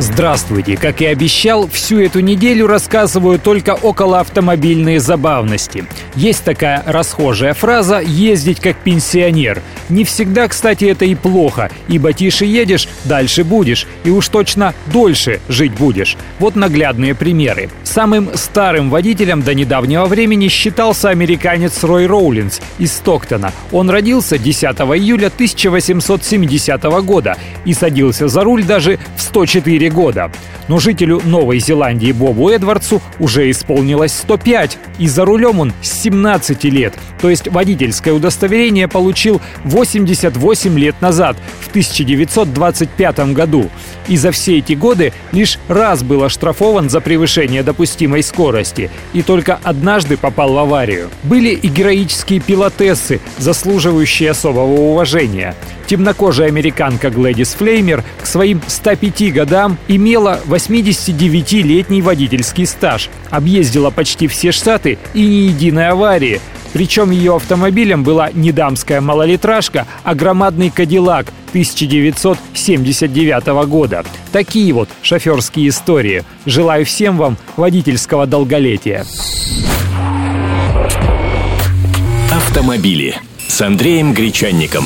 Здравствуйте! Как и обещал, всю эту неделю рассказываю только около автомобильные забавности. Есть такая расхожая фраза «ездить как пенсионер». Не всегда, кстати, это и плохо, ибо тише едешь, дальше будешь, и уж точно дольше жить будешь. Вот наглядные примеры. Самым старым водителем до недавнего времени считался американец Рой Роулинс из Стоктона. Он родился 10 июля 1870 года и садился за руль даже в 104 года. Но жителю Новой Зеландии Бобу Эдвардсу уже исполнилось 105, и за рулем он с 17 лет. То есть водительское удостоверение получил 88 лет назад, в 1925 году. И за все эти годы лишь раз был оштрафован за превышение допустимой скорости, и только однажды попал в аварию. Были и героические пилотессы, заслуживающие особого уважения. Темнокожая американка Глэдис Флеймер к своим 105 годам имела 89-летний водительский стаж, объездила почти все штаты и ни единой аварии. Причем ее автомобилем была не дамская малолитражка, а громадный Кадиллак 1979 года. Такие вот шоферские истории. Желаю всем вам водительского долголетия. Автомобили с Андреем Гречанником.